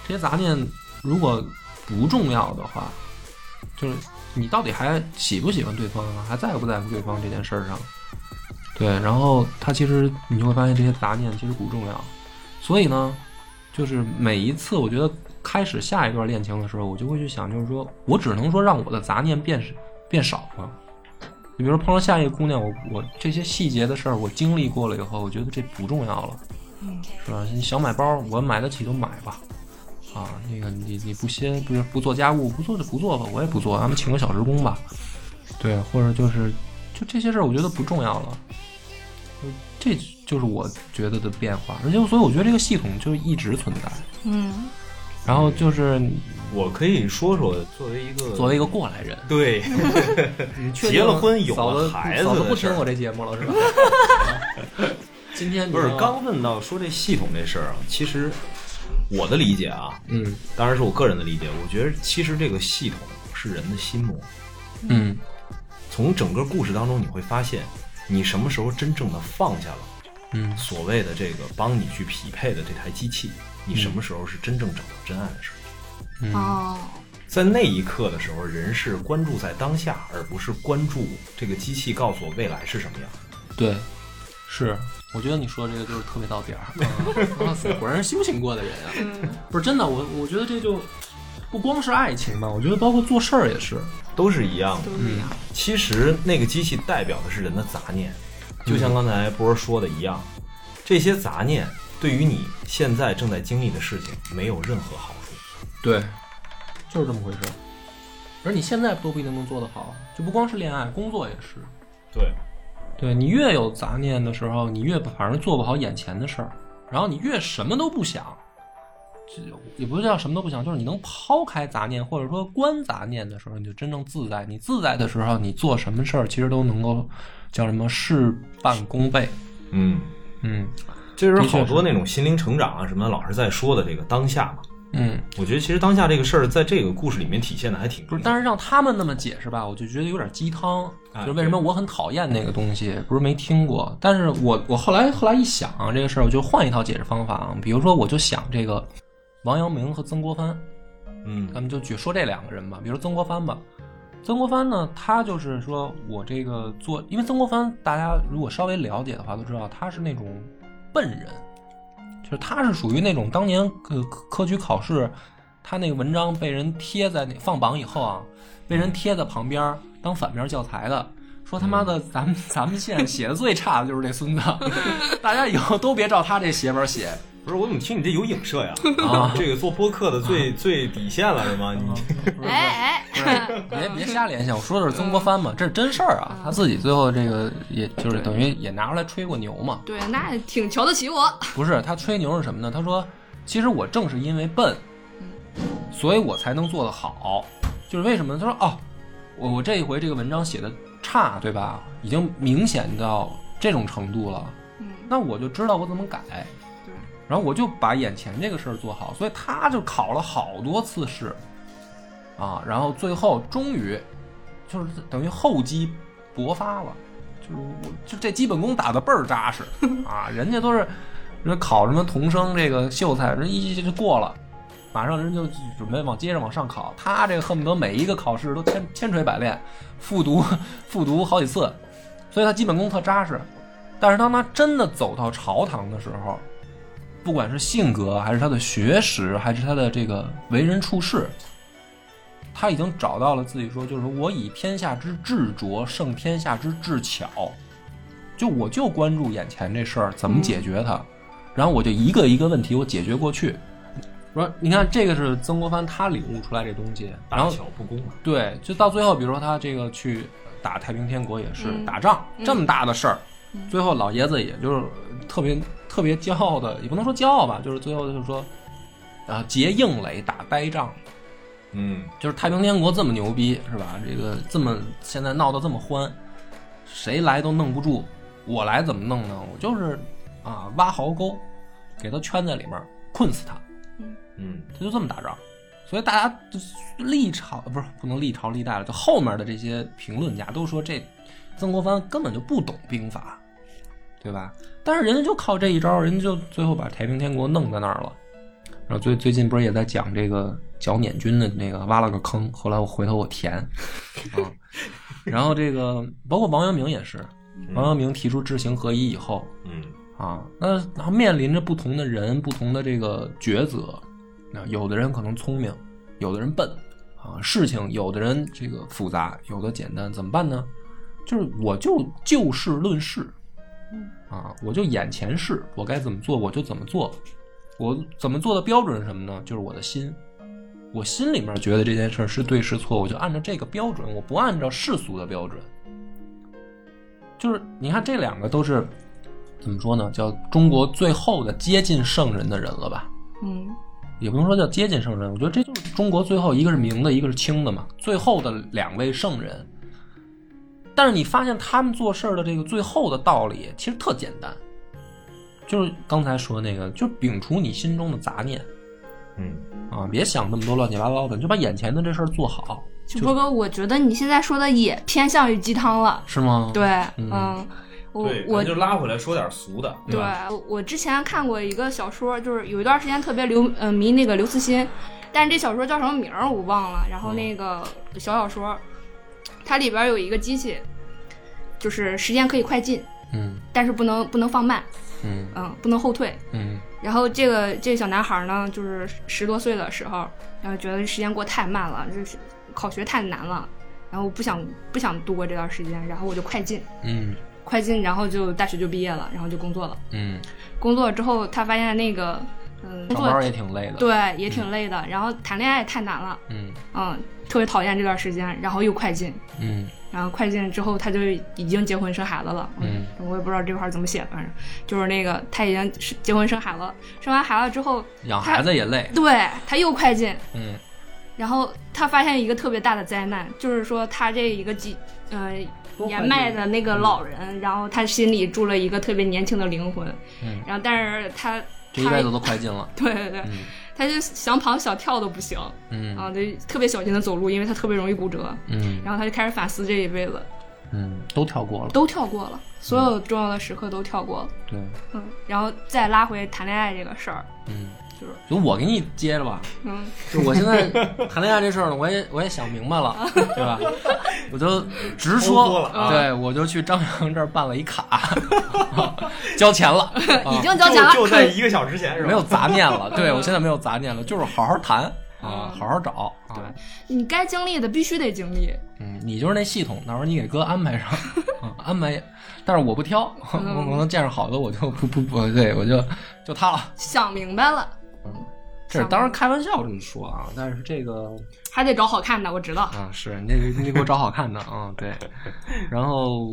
这些杂念如果不重要的话，就是你到底还喜不喜欢对方啊，还在不在乎对方这件事儿上？对，然后他其实你就会发现这些杂念其实不重要，所以呢，就是每一次我觉得开始下一段恋情的时候，我就会去想，就是说我只能说让我的杂念变变少了。你比如说碰到下一个姑娘，我我这些细节的事儿我经历过了以后，我觉得这不重要了。是吧？你想买包，我买得起就买吧。啊，那个你你不歇不是不做家务，不做就不做吧，我也不做，咱们请个小时工吧。对，或者就是就这些事儿，我觉得不重要了。这就是我觉得的变化，而且所以我觉得这个系统就一直存在。嗯，然后就是我可以说说，作为一个作为一个过来人，对，<laughs> 你结了婚有了孩子嫂子不听我这节目了是吧？<laughs> 今天不是刚问到说这系统这事儿啊，其实我的理解啊，嗯当然是我个人的理解，我觉得其实这个系统是人的心魔。嗯从整个故事当中，你会发现，你什么时候真正的放下了嗯所谓的这个帮你去匹配的这台机器，你什么时候是真正找到真爱的时候？嗯哦，在那一刻的时候，人是关注在当下，而不是关注这个机器告诉我未来是什么样。对，是，我觉得你说这个就是特别到点儿。哇塞，<laughs> 果然是修行过的人啊！嗯，不是真的，我我觉得这就不光是爱情吧，我觉得包括做事儿也是。都是一样的。都是一样，其实那个机器代表的是人的杂念，就像刚才波儿说的一样，这些杂念对于你现在正在经历的事情没有任何好处。对，就是这么回事。而你现在都不一定能做得好，就不光是恋爱，工作也是。对，对你越有杂念的时候，你越反正做不好眼前的事儿，然后你越什么都不想，就也不是叫什么都不想，就是你能抛开杂念或者说观杂念的时候，你就真正自在。你自在的时候，你做什么事儿其实都能够叫什么事半功倍。嗯，嗯这是好多那种心灵成长啊什么，老是在说的这个当下嘛。嗯，我觉得其实当下这个事儿，在这个故事里面体现的还挺不是，但是让他们那么解释吧，我就觉得有点鸡汤。哎就是为什么我很讨厌那个东西，不是没听过，但是我我后来后来一想、这个事儿，我就换一套解释方法。啊。比如说，我就想这个王阳明和曾国藩，嗯。咱们就举说这两个人吧，比如曾国藩吧。曾国藩呢，他就是说我这个做，因为曾国藩大家如果稍微了解的话，都知道他是那种笨人，就是他是属于那种当年科科科举考试，他那个文章被人贴在那放榜以后啊，被人贴在旁边当反面教材的。说他妈的，咱们咱们县写的最差的就是这孙子，<laughs> 大家以后都别照他这写本写不是，我怎么听你这有影射呀？<laughs> 啊！这个做播客的最 <laughs> 最底线了是吗？你哎哎，<laughs> 别别瞎联想，我说的是曾国藩嘛，这是真事儿啊。他自己最后这个，也就是等于也拿出来吹过牛嘛。对，那挺瞧得起我，不是他吹牛是什么呢？他说，其实我正是因为笨，所以我才能做得好。就是为什么呢？他说哦，我我这一回这个文章写的差，对吧？已经明显到这种程度了，嗯，那我就知道我怎么改。然后我就把眼前这个事儿做好，所以他就考了好多次试，啊，然后最后终于就是等于厚积薄发了，就是我就这基本功打得倍儿扎实啊，人家都是人考什么童生这个秀才，人一就过了。马上人就准备往接着往上考，他这个恨不得每一个考试都千千锤百炼，复读复读好几次，所以他基本功特扎实。但是当他真的走到朝堂的时候，不管是性格，还是他的学识，还是他的这个为人处事，他已经找到了自己说，就是说我以天下之智拙胜天下之智巧，就我就关注眼前这事儿怎么解决它，然后我就一个一个问题我解决过去。说你看这个是曾国藩他领悟出来这东西，然后巧不工啊。对，就到最后，比如说他这个去打太平天国也是、嗯打仗嗯这么大的事儿，嗯最后老爷子也就是特别特别骄傲的，也不能说骄傲吧，就是最后就是说，啊，结硬垒打呆仗，嗯，就是太平天国这么牛逼是吧？这个这么现在闹得这么欢，谁来都弄不住，我来怎么弄呢？我就是啊挖壕沟，给他圈在里面，困死他。嗯，他就这么打仗，所以大家就是历朝不是不能历朝历代了，就后面的这些评论家都说这曾国藩根本就不懂兵法，对吧？但是人家就靠这一招，人家就最后把太平天国弄在那儿了。然后最最近不是也在讲这个剿捻军的那个挖了个坑，后来我回头我填啊。<laughs> 然后这个包括王阳明也是，王阳明提出知行合一以后，嗯啊，那然后面临着不同的人、不同的这个抉择，那有的人可能聪明，有的人笨，啊，事情有的人这个复杂，有的简单，怎么办呢？就是我就就事论事，啊，我就眼前事，我该怎么做我就怎么做，我怎么做的标准是什么呢？就是我的心，我心里面觉得这件事是对是错，我就按照这个标准，我不按照世俗的标准。就是你看这两个都是怎么说呢？叫中国最后的接近圣人的人了吧？嗯也不能说叫接近圣人，我觉得这就是中国最后一个是明的，一个是清的嘛，最后的两位圣人。但是你发现他们做事儿的这个最后的道理其实特简单，就是刚才说那个，就摒除你心中的杂念嗯，啊，别想那么多乱七八糟的，你就把眼前的这事儿做好，就波哥，我觉得你现在说的也偏向于鸡汤了。是吗？对，嗯嗯，我对，我就拉回来说点俗的，对我之前看过一个小说，就是有一段时间特别流呃迷那个刘慈欣，但是这小说叫什么名儿我忘了。然后那个小小说，它里边有一个机器，就是时间可以快进，嗯。但是不能不能放慢，嗯。嗯，不能后退。嗯。然后这个这个小男孩呢，就是十多岁的时候，然后觉得时间过太慢了，就是考学太难了，然后不想不想度过这段时间，然后我就快进，嗯。快进，然后就大学就毕业了，然后就工作了。嗯，工作之后，他发现那个，嗯，工作上班也挺累的。，对也挺累的，然后谈恋爱太难了，嗯。嗯，特别讨厌这段时间，然后又快进，嗯。然后快进之后他就已经结婚生孩子了，嗯，我也不知道这块怎么写，反正就是那个他已经结婚生孩子了，生完孩子之后，养孩子也累。对他又快进，嗯。然后他发现一个特别大的灾难，就是说他这一个几呃年迈的那个老人，然后他心里住了一个特别年轻的灵魂，嗯，然后但是他他这一辈子都快进了。对 <laughs> 对对，嗯他就想跑想跳都不行嗯啊，得特别小心的走路，因为他特别容易骨折。嗯然后他就开始反思这一辈子，嗯，都跳过了。都跳过了，所有重要的时刻都跳过了。对，嗯，然后再拉回谈恋爱这个事儿，嗯，就是就我给你接着吧。嗯，就我现在谈恋爱这事儿呢，我也我也想明白了，<laughs> 对吧？我就直说脱了啊对我就去张扬这儿办了一卡，<laughs> 交钱了，<laughs> 已经交钱了，就就在一个小时前是吧？没有杂念了。对我现在没有杂念了，就是好好谈啊，好好找啊。你该经历的必须得经历。嗯，你就是那系统，到时候你给哥安排上，啊、安排。但是我不挑，我能见着好的我就不不不，对我就就他了。想明白了，这是当然开玩笑这么说啊，但是这个还得找好看的，我知道。啊，是你得你得给我找好看的啊，<laughs> 对。然后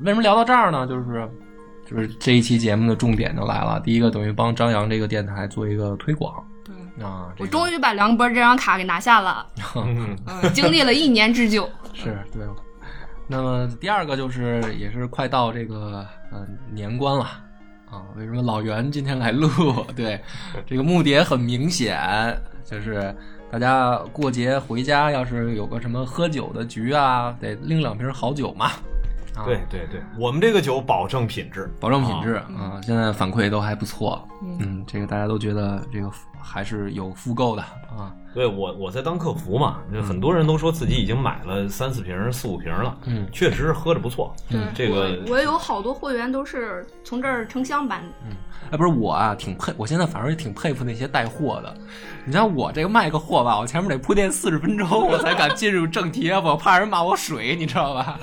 为什么聊到这儿呢？就是就是这一期节目的重点就来了，第一个等于帮张扬这个电台做一个推广对，啊。我终于把梁博这张卡给拿下了，嗯，<laughs> 嗯，经历了一年之久。是对。那么第二个就是也是快到这个呃年关了啊，为什么老袁今天来录？对，<laughs> 这个目的也很明显，就是大家过节回家，要是有个什么喝酒的局啊，得拎两瓶好酒嘛。啊，对对对，我们这个酒保证品质，保证品质啊、现在反馈都还不错。嗯嗯，这个大家都觉得这个还是有复购的啊。对我我在当客服嘛，就很多人都说自己已经买了三四瓶、四五瓶了，嗯确实是喝着不错。嗯这个我我有好多会员都是从这儿成箱搬嗯。哎，不是我啊，挺佩，我现在反而也挺佩服那些带货的。你像我这个卖个货吧，我前面得铺垫四十分钟，我才敢进入正题，我怕人骂我水，你知道吧？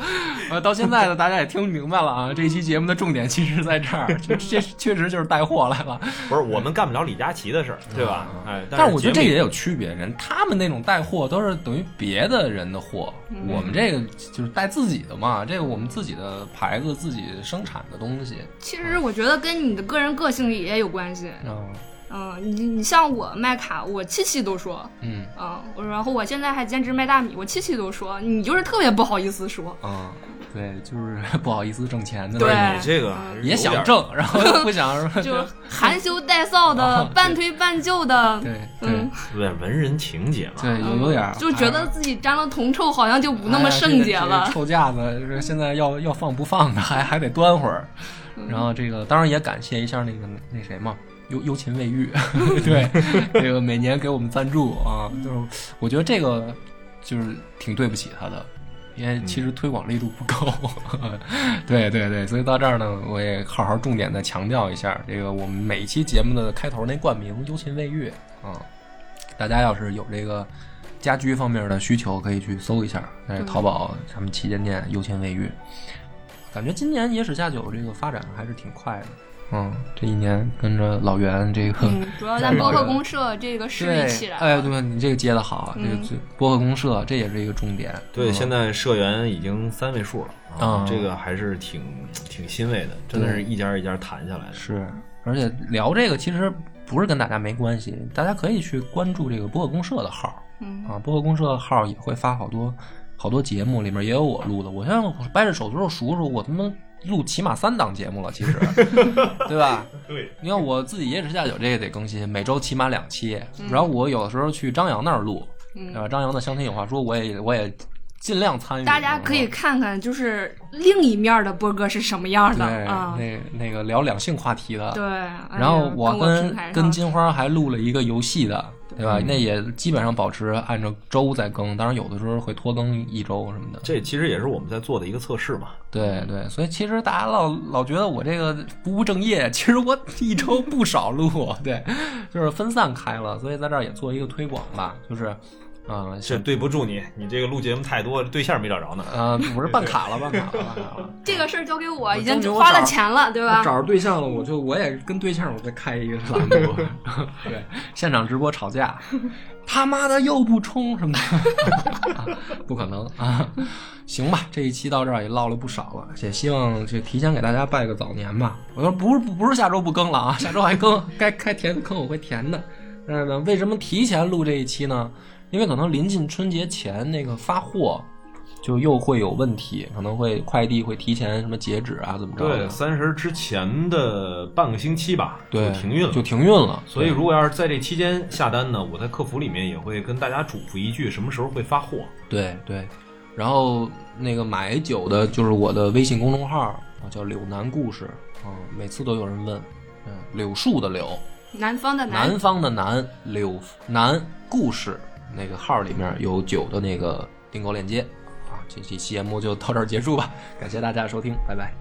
呃，到现在呢，大家也听明白了啊，这期节目的重点其实在这儿，这这确实就是带货来了。不是我们干不了李佳琦的事儿，对吧？哎，但是我觉得这也有区别，人他们那种带货都是等于别的人的货，我们这个就是带自己的嘛，这个我们自己的牌子自己生产的东西。其实我觉得跟你的个人个性也有关系。嗯嗯，你你像我卖卡，我七七都说，嗯嗯，我然后我现在还兼职卖大米，我七七都说，你就是特别不好意思说。嗯，<laughs> 对，就是 <laughs> 不好意思挣钱的那对。你这个也想挣，然后又不想 <laughs> 说就含羞带臊的、半推半就的，对对嗯，有点文人情节嘛。对，有有点就觉得自己沾了铜臭，好像就不那么圣洁了。臭架子，这现在要要放不放的，还还得端会儿。然后这个当然也感谢一下那个那谁嘛，幽幽琴卫浴，对，这个每年给我们赞助啊，就是我觉得这个就是挺对不起他的。因为其实推广力度不够，<laughs> 对对对，所以到这儿呢，我也好好重点的强调一下，这个我们每一期节目的开头那冠名“优琴卫浴”啊，大家要是有这个家居方面的需求，可以去搜一下，在淘宝他们旗舰店“优琴卫浴”。感觉今年野史下酒这个发展还是挺快的，嗯，这一年跟着老袁这个，嗯，主要咱 <laughs> 播客公社这个势对力起来，哎，对你这个接的好，这个嗯这播客公社这也是一个重点，对，嗯现在社员已经三位数了啊啊，这个还是挺挺欣慰的，真的是一家一家谈下来的。是，而且聊这个其实不是跟大家没关系，大家可以去关注这个播客公社的号嗯，啊，播客公社号也会发好多好多节目，里面也有我录的。我现在掰着手指头数数，我他妈录起码三档节目了，其实，<laughs> 对吧？对，你看我自己野史下酒这个得更新，每周起码两期。嗯然后我有的时候去张扬那儿录，嗯对吧？张扬的相亲有话说，我也我也尽量参与。大家可以看看，就是另一面的波哥是什么样的对啊？那那个聊两性话题的，对。然后我跟跟金花还录了一个游戏的，对吧？嗯那也基本上保持按照周在更，当然有的时候会拖更一周什么的。这其实也是我们在做的一个测试嘛。对对，所以其实大家老老觉得我这个不务正业，其实我一周不少录，<laughs> 对，就是分散开了，所以在这儿也做一个推广吧，就是，嗯、是对不住你，你这个录节目太多，对象没找着呢。呃，我是办卡了，办卡了，办卡了。<laughs> 这个事儿交给我，已经花了钱了，对吧？找着对象了，我就我也跟对象我再开一个 <laughs> 栏目，对，<laughs> 现场直播吵架，他妈的又不冲什么的，啊不可能啊！行吧，这一期到这儿也唠了不少了，也希望就提前给大家拜个早年吧。我说不是不不是下周不更了啊，下周还更，该该填的坑我会填的。但是呢，为什么提前录这一期呢？因为可能临近春节前那个发货。就又会有问题，可能会快递会提前什么截止啊，怎么着？对，三十之前的半个星期吧，对，就停运了，就停运了。所以如果要是在这期间下单呢，我在客服里面也会跟大家嘱咐一句，什么时候会发货。对对，然后那个买酒的就是我的微信公众号啊，叫柳南故事啊，每次都有人问，嗯，柳树的柳，南方的南南，方的南，柳南故事那个号里面有酒的那个订购链接啊。这期节目就到这儿结束吧，感谢大家的收听，拜拜。